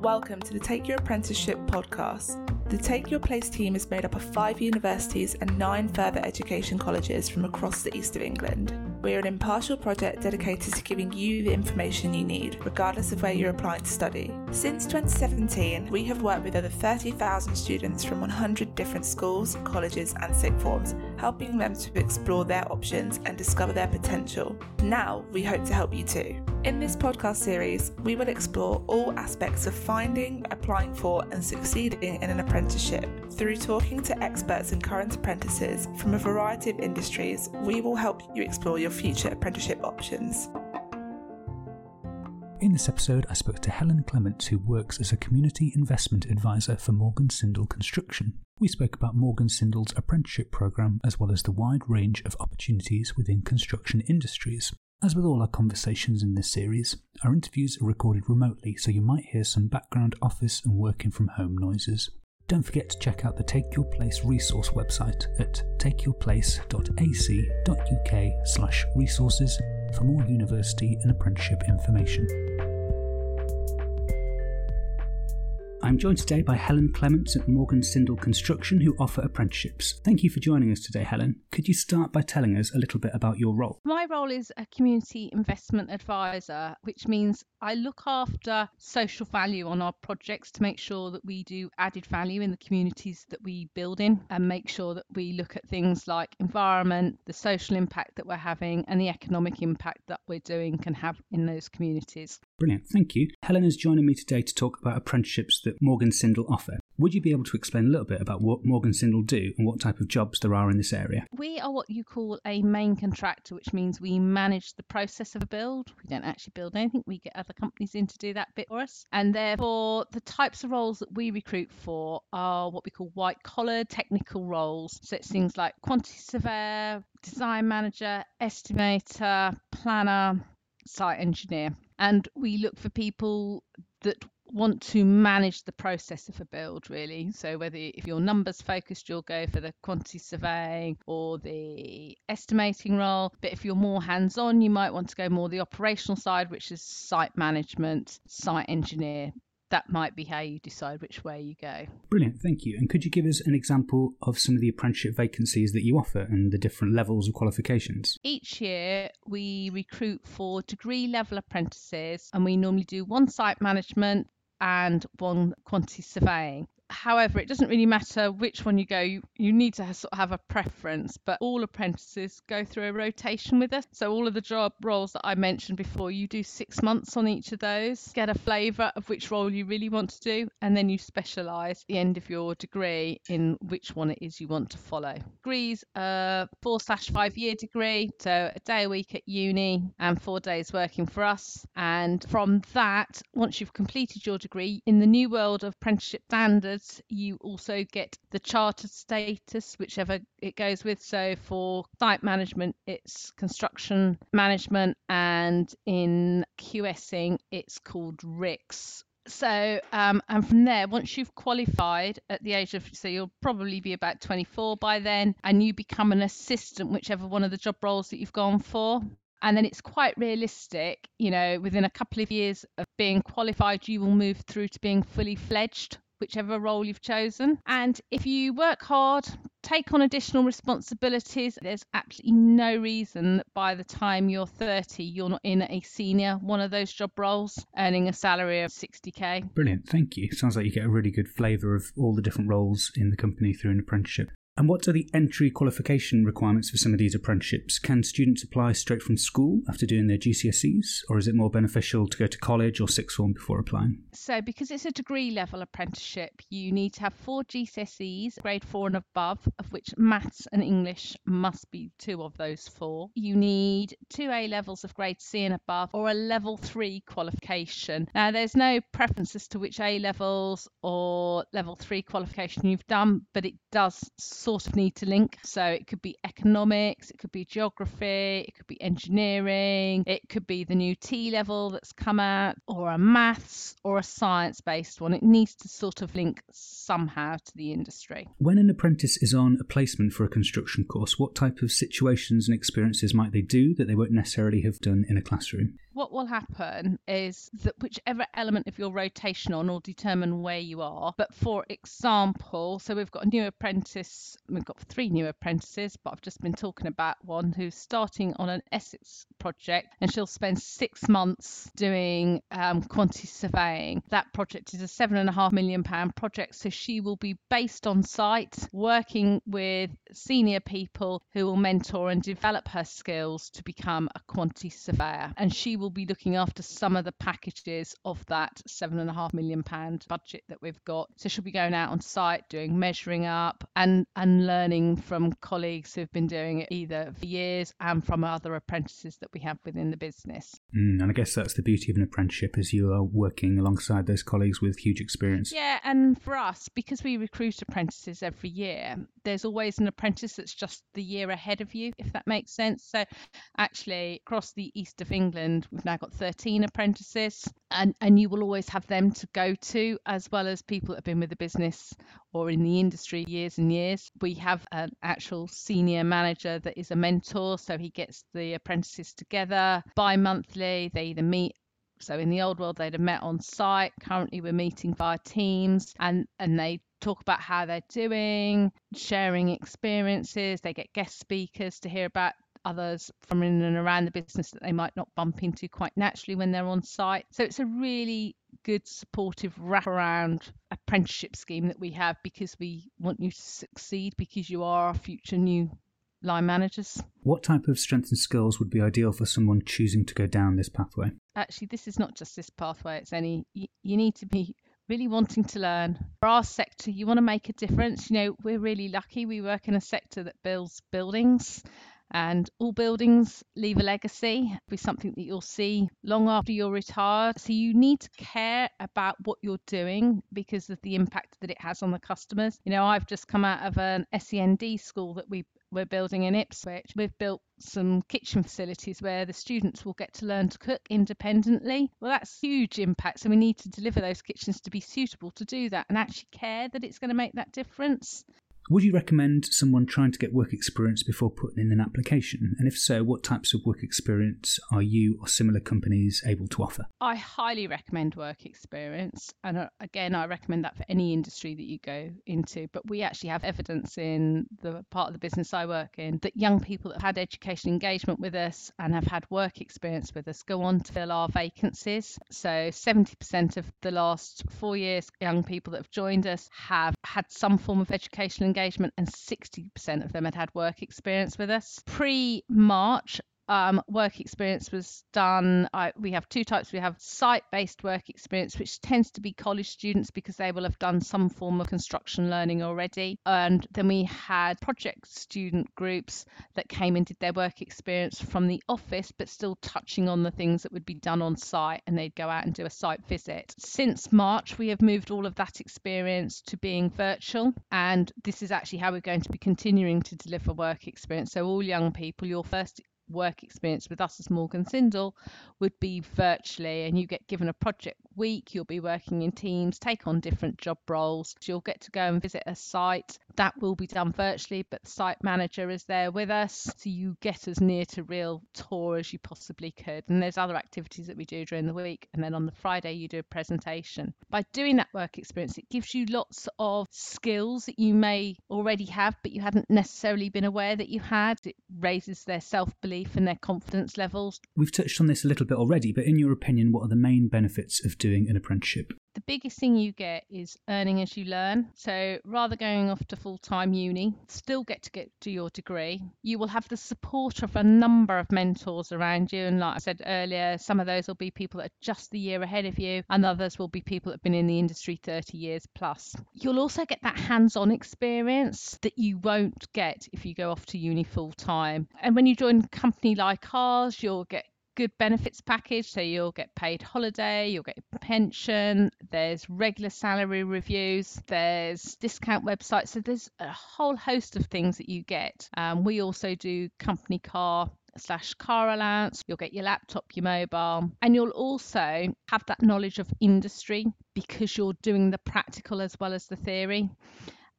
Welcome to the Take Your Apprenticeship podcast. The Take Your Place team is made up of five universities and nine further education colleges from across the east of England. We're an impartial project dedicated to giving you the information you need, regardless of where you're applying to study. Since 2017, we have worked with over 30,000 students from 100 different schools, colleges, and sixth forms, helping them to explore their options and discover their potential. Now, we hope to help you too. In this podcast series, we will explore all aspects of finding, applying for, and succeeding in an apprenticeship. Through talking to experts and current apprentices from a variety of industries, we will help you explore your future apprenticeship options. In this episode, I spoke to Helen Clements, who works as a community investment advisor for Morgan Sindall Construction. We spoke about Morgan Sindall's apprenticeship program as well as the wide range of opportunities within construction industries. As with all our conversations in this series, our interviews are recorded remotely, so you might hear some background office and working from home noises. Don't forget to check out the Take Your Place resource website at takeyourplace.ac.uk slash resources for more university and apprenticeship information. I'm joined today by Helen Clements at Morgan Sindall Construction, who offer apprenticeships. Thank you for joining us today, Helen. Could you start by telling us a little bit about your role? My role is a community investment advisor, which means I look after social value on our projects to make sure that we do added value in the communities that we build in and make sure that we look at things like environment, the social impact that we're having, and the economic impact that we're doing can have in those communities. Brilliant, thank you. Helen is joining me today to talk about apprenticeships that Morgan Sindall offer. Would you be able to explain a little bit about what Morgan Sindall do and what type of jobs there are in this area? We are what you call a main contractor, which means we manage the process of a build. We don't actually build anything, we get other companies in to do that bit for us. And therefore, the types of roles that we recruit for are what we call white collar technical roles. So it's things like quantity surveyor, design manager, estimator, planner, site engineer. And we look for people that want to manage the process of a build really so whether if you're numbers focused you'll go for the quantity surveying or the estimating role but if you're more hands on you might want to go more the operational side which is site management site engineer that might be how you decide which way you go. Brilliant, thank you. And could you give us an example of some of the apprenticeship vacancies that you offer and the different levels of qualifications? Each year, we recruit for degree level apprentices, and we normally do one site management, and one quantity surveying. However, it doesn't really matter which one you go, you, you need to have, sort of have a preference, but all apprentices go through a rotation with us. So, all of the job roles that I mentioned before, you do six months on each of those, get a flavour of which role you really want to do, and then you specialise at the end of your degree in which one it is you want to follow. Degrees are four slash five year degree, so a day a week at uni and four days working for us. And from that, once you've completed your degree, in the new world of apprenticeship standards, you also get the chartered status, whichever it goes with. So for site management, it's construction management, and in QSing, it's called RICS. So, um, and from there, once you've qualified at the age of, so you'll probably be about 24 by then, and you become an assistant, whichever one of the job roles that you've gone for. And then it's quite realistic, you know, within a couple of years of being qualified, you will move through to being fully fledged whichever role you've chosen. And if you work hard, take on additional responsibilities, there's absolutely no reason that by the time you're 30, you're not in a senior one of those job roles earning a salary of 60k. Brilliant, thank you. Sounds like you get a really good flavour of all the different roles in the company through an apprenticeship. And what are the entry qualification requirements for some of these apprenticeships? Can students apply straight from school after doing their GCSEs, or is it more beneficial to go to college or sixth form before applying? So, because it's a degree level apprenticeship, you need to have four GCSEs, grade four and above, of which maths and English must be two of those four. You need two A levels of grade C and above, or a level three qualification. Now, there's no preference as to which A levels or level three qualification you've done, but it does sort of need to link. So it could be economics, it could be geography, it could be engineering, it could be the new T level that's come out, or a maths or a science based one. It needs to sort of link somehow to the industry. When an apprentice is on a placement for a construction course, what type of situations and experiences might they do that they won't necessarily have done in a classroom? What will happen is that whichever element of your rotation on will determine where you are. But for example, so we've got a new apprentice, we've got three new apprentices, but I've just been talking about one who's starting on an Essex project and she'll spend six months doing um, quantity surveying. That project is a seven and a half million pound project, so she will be based on site, working with senior people who will mentor and develop her skills to become a quantity surveyor. And she will be looking after some of the packages of that seven and a half million pound budget that we've got. So she'll be going out on site, doing measuring up and, and learning from colleagues who've been doing it either for years and from other apprentices that we have within the business. Mm, and I guess that's the beauty of an apprenticeship is you are working alongside those colleagues with huge experience. Yeah, and for us, because we recruit apprentices every year, there's always an apprentice that's just the year ahead of you, if that makes sense. So actually across the east of England, we've now got 13 apprentices and, and you will always have them to go to as well as people that have been with the business or in the industry years and years. We have an actual senior manager that is a mentor, so he gets the apprentices together bi monthly. They either meet so in the old world they'd have met on site currently we're meeting via teams and and they talk about how they're doing sharing experiences they get guest speakers to hear about others from in and around the business that they might not bump into quite naturally when they're on site. So it's a really good supportive wraparound apprenticeship scheme that we have because we want you to succeed because you are our future new line managers. What type of strengths and skills would be ideal for someone choosing to go down this pathway? Actually, this is not just this pathway, it's any, you, you need to be really wanting to learn. For our sector, you want to make a difference. You know, we're really lucky. We work in a sector that builds buildings and all buildings leave a legacy. Be something that you'll see long after you're retired. So you need to care about what you're doing because of the impact that it has on the customers. You know, I've just come out of an SEND school that we we're building in Ipswich. We've built some kitchen facilities where the students will get to learn to cook independently. Well, that's huge impact. So we need to deliver those kitchens to be suitable to do that and actually care that it's going to make that difference. Would you recommend someone trying to get work experience before putting in an application? And if so, what types of work experience are you or similar companies able to offer? I highly recommend work experience. And uh, again, I recommend that for any industry that you go into. But we actually have evidence in the part of the business I work in that young people that have had education engagement with us and have had work experience with us go on to fill our vacancies. So 70% of the last four years, young people that have joined us have had some form of educational engagement, and 60% of them had had work experience with us. Pre March, um, work experience was done. I, we have two types. We have site based work experience, which tends to be college students because they will have done some form of construction learning already. And then we had project student groups that came and did their work experience from the office, but still touching on the things that would be done on site and they'd go out and do a site visit. Since March, we have moved all of that experience to being virtual. And this is actually how we're going to be continuing to deliver work experience. So, all young people, your first work experience with us as Morgan Sindall would be virtually and you get given a project week you'll be working in teams take on different job roles. You'll get to go and visit a site. That will be done virtually but the site manager is there with us so you get as near to real tour as you possibly could. And there's other activities that we do during the week and then on the Friday you do a presentation. By doing that work experience it gives you lots of skills that you may already have but you hadn't necessarily been aware that you had. It raises their self-belief and their confidence levels. We've touched on this a little bit already, but in your opinion, what are the main benefits of doing an apprenticeship? The biggest thing you get is earning as you learn. So rather going off to full time uni, still get to get to your degree. You will have the support of a number of mentors around you. And like I said earlier, some of those will be people that are just the year ahead of you, and others will be people that have been in the industry 30 years plus. You'll also get that hands on experience that you won't get if you go off to uni full time. And when you join a company like ours, you'll get good benefits package. So you'll get paid holiday, you'll get pension, there's regular salary reviews, there's discount websites. So there's a whole host of things that you get. Um, we also do company car slash car allowance. You'll get your laptop, your mobile, and you'll also have that knowledge of industry because you're doing the practical as well as the theory.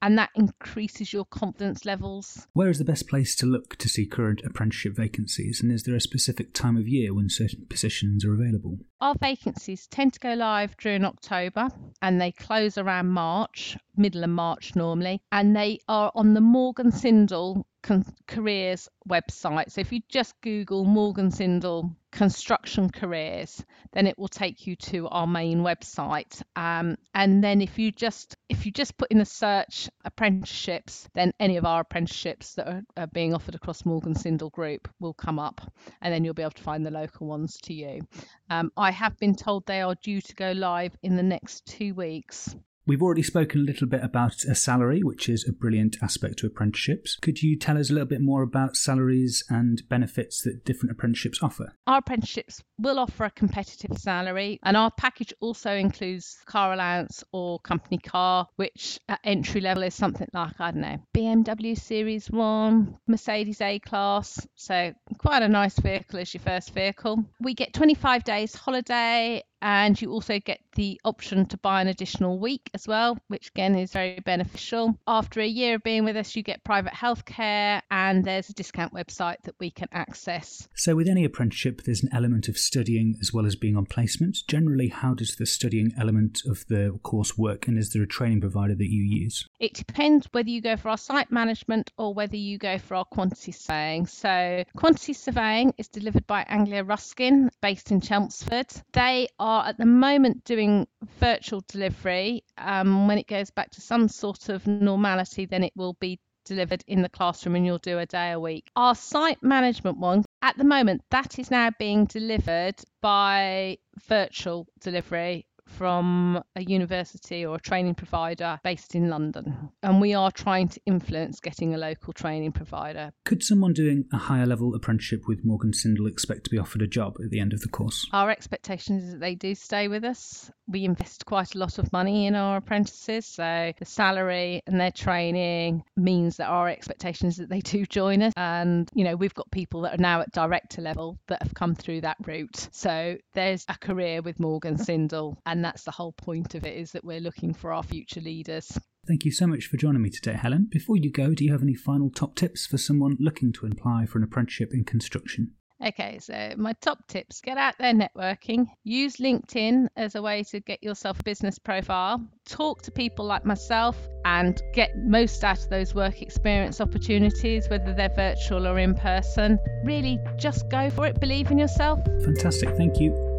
And that increases your confidence levels. Where is the best place to look to see current apprenticeship vacancies, and is there a specific time of year when certain positions are available? Our vacancies tend to go live during October and they close around March, middle of March normally, and they are on the Morgan Sindall con- careers website. So if you just Google Morgan Sindall construction careers, then it will take you to our main website. Um, and then if you just if you just put in a search apprenticeships, then any of our apprenticeships that are, are being offered across Morgan Sindall Group will come up, and then you'll be able to find the local ones to you. Um, I have been told they are due to go live in the next two weeks. We've already spoken a little bit about a salary, which is a brilliant aspect to apprenticeships. Could you tell us a little bit more about salaries and benefits that different apprenticeships offer? Our apprenticeships will offer a competitive salary, and our package also includes car allowance or company car, which at entry level is something like, I don't know, BMW Series 1, Mercedes A Class. So, quite a nice vehicle as your first vehicle. We get 25 days holiday and you also get the option to buy an additional week as well, which again is very beneficial. After a year of being with us, you get private healthcare, and there's a discount website that we can access. So, with any apprenticeship, there's an element of studying as well as being on placement. Generally, how does the studying element of the course work, and is there a training provider that you use? It depends whether you go for our site management or whether you go for our quantity surveying. So, quantity surveying is delivered by Anglia Ruskin, based in Chelmsford. They are are at the moment doing virtual delivery. Um, when it goes back to some sort of normality, then it will be delivered in the classroom and you'll do a day a week. Our site management one, at the moment, that is now being delivered by virtual delivery from a university or a training provider based in London. And we are trying to influence getting a local training provider. Could someone doing a higher level apprenticeship with Morgan Sindall expect to be offered a job at the end of the course? Our expectation is that they do stay with us. We invest quite a lot of money in our apprentices, so the salary and their training means that our expectation is that they do join us. And, you know, we've got people that are now at director level that have come through that route. So there's a career with Morgan Sindall and and that's the whole point of it is that we're looking for our future leaders. Thank you so much for joining me today, Helen. Before you go, do you have any final top tips for someone looking to apply for an apprenticeship in construction? Okay, so my top tips get out there networking, use LinkedIn as a way to get yourself a business profile, talk to people like myself, and get most out of those work experience opportunities, whether they're virtual or in person. Really, just go for it, believe in yourself. Fantastic, thank you.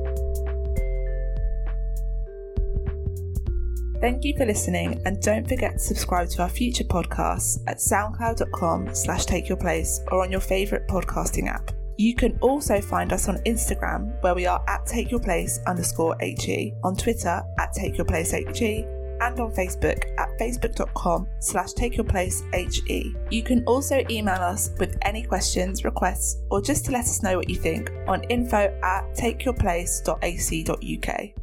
Thank you for listening and don't forget to subscribe to our future podcasts at soundcloud.com slash take your place or on your favourite podcasting app. You can also find us on Instagram where we are at take your place underscore HE, on Twitter at take your place HE, and on Facebook at facebook.com slash take your place HE. You can also email us with any questions, requests, or just to let us know what you think on info at takeyourplace.ac.uk.